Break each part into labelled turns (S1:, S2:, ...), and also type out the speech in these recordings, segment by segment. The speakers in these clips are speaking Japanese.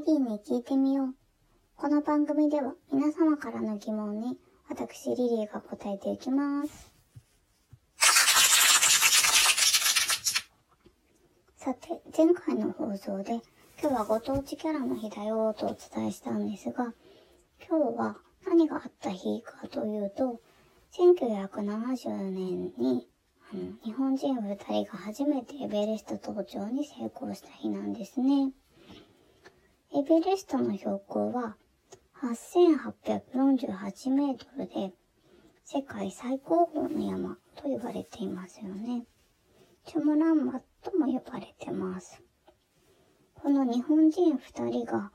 S1: リリーに聞いてみよう。この番組では皆様からの疑問に私リリーが答えていきます。さて、前回の放送で今日はご当地キャラの日だよとお伝えしたんですが、今日は何があった日かというと、1970年にあの日本人2人が初めてエベレスト登頂に成功した日なんですね。エベレストの標高は8848メートルで世界最高峰の山と言われていますよね。チョモランマとも呼ばれてます。この日本人2人が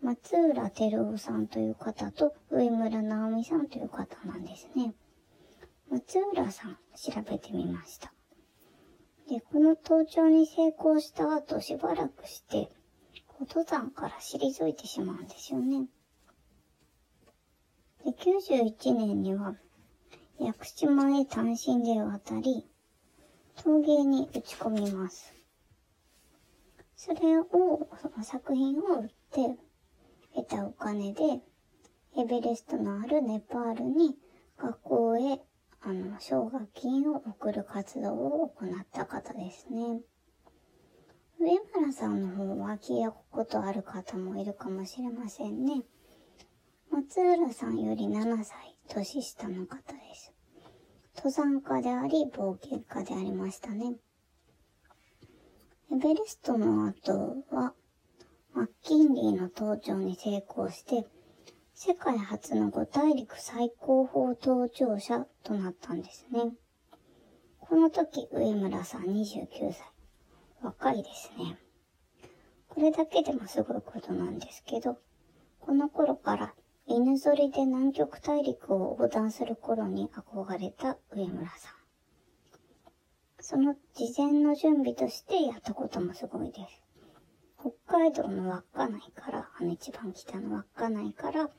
S1: 松浦照夫さんという方と上村直美さんという方なんですね。松浦さん調べてみました。で、この登頂に成功した後しばらくして登山から退いてしまうんですよね。で、91年には屋久島へ単身で渡り、陶芸に打ち込みます。それを、その作品を売って、得たお金で、エベレストのあるネパールに学校へ、あの、奨学金を送る活動を行った方ですね。上村さんの方は聞いたことある方もいるかもしれませんね。松浦さんより7歳年下の方です。登山家であり冒険家でありましたね。エベレストの後は、マッキンリーの登頂に成功して、世界初の5大陸最高峰登頂者となったんですね。この時、上村さん29歳。いですね。これだけでもすごいことなんですけど、この頃から犬ぞりで南極大陸を横断する頃に憧れた上村さん。その事前の準備としてやったこともすごいです。北海道の稚内から、あの一番北の稚内から、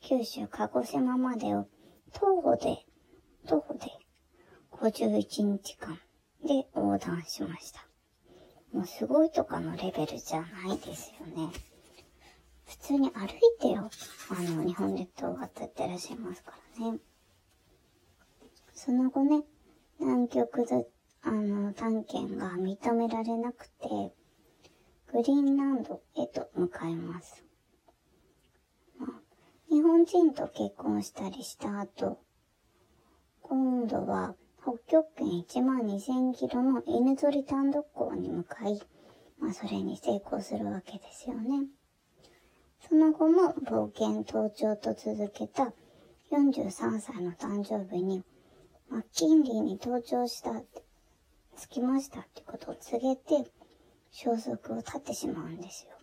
S1: 九州鹿児島までを徒歩で、徒歩で51日間で横断しました。もうすごいとかのレベルじゃないですよね。普通に歩いてよ、あの、日本列島を渡ってらっしゃいますからね。その後ね、南極で、あの、探検が認められなくて、グリーンランドへと向かいます。まあ、日本人と結婚したりした後、今度は北極圏1万2000キロの犬ぞり単独港に向かい、まあそれに成功するわけですよね。その後も冒険登頂と続けた43歳の誕生日に、マッキンリーに登頂したって、着きましたってことを告げて、消息を絶ってしまうんですよ。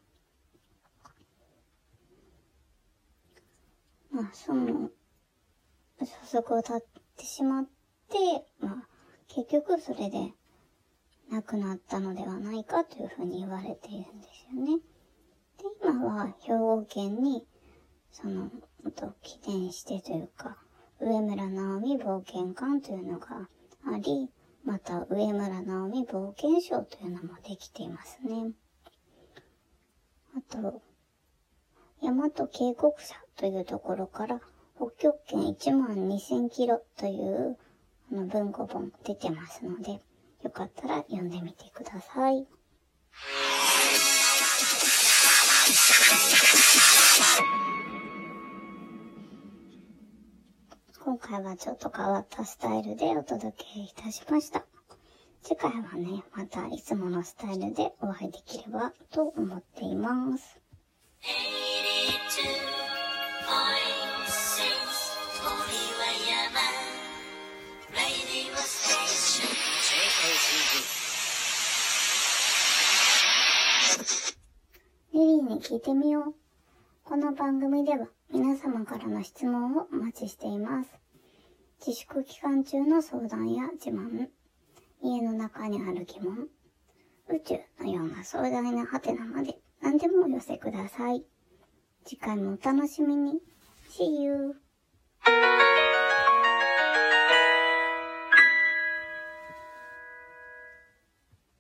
S1: まあ、その、消息を絶ってしまって、結局それで亡くなったのではないかというふうに言われているんですよね。で、今は兵庫県に、その、と起点してというか、上村直美冒険館というのがあり、また上村直美冒険賞というのもできていますね。あと、大和渓谷社というところから北極圏1万2000キロというの文庫本出てますので、よかったら読んでみてください。今回はちょっと変わったスタイルでお届けいたしました。次回はね、またいつものスタイルでお会いできればと思っています。リリーに聞いてみよう。この番組では皆様からの質問をお待ちしています。自粛期間中の相談や自慢、家の中にある疑問、宇宙のような壮大なハテナまで何でもお寄せください。次回もお楽しみに。See you!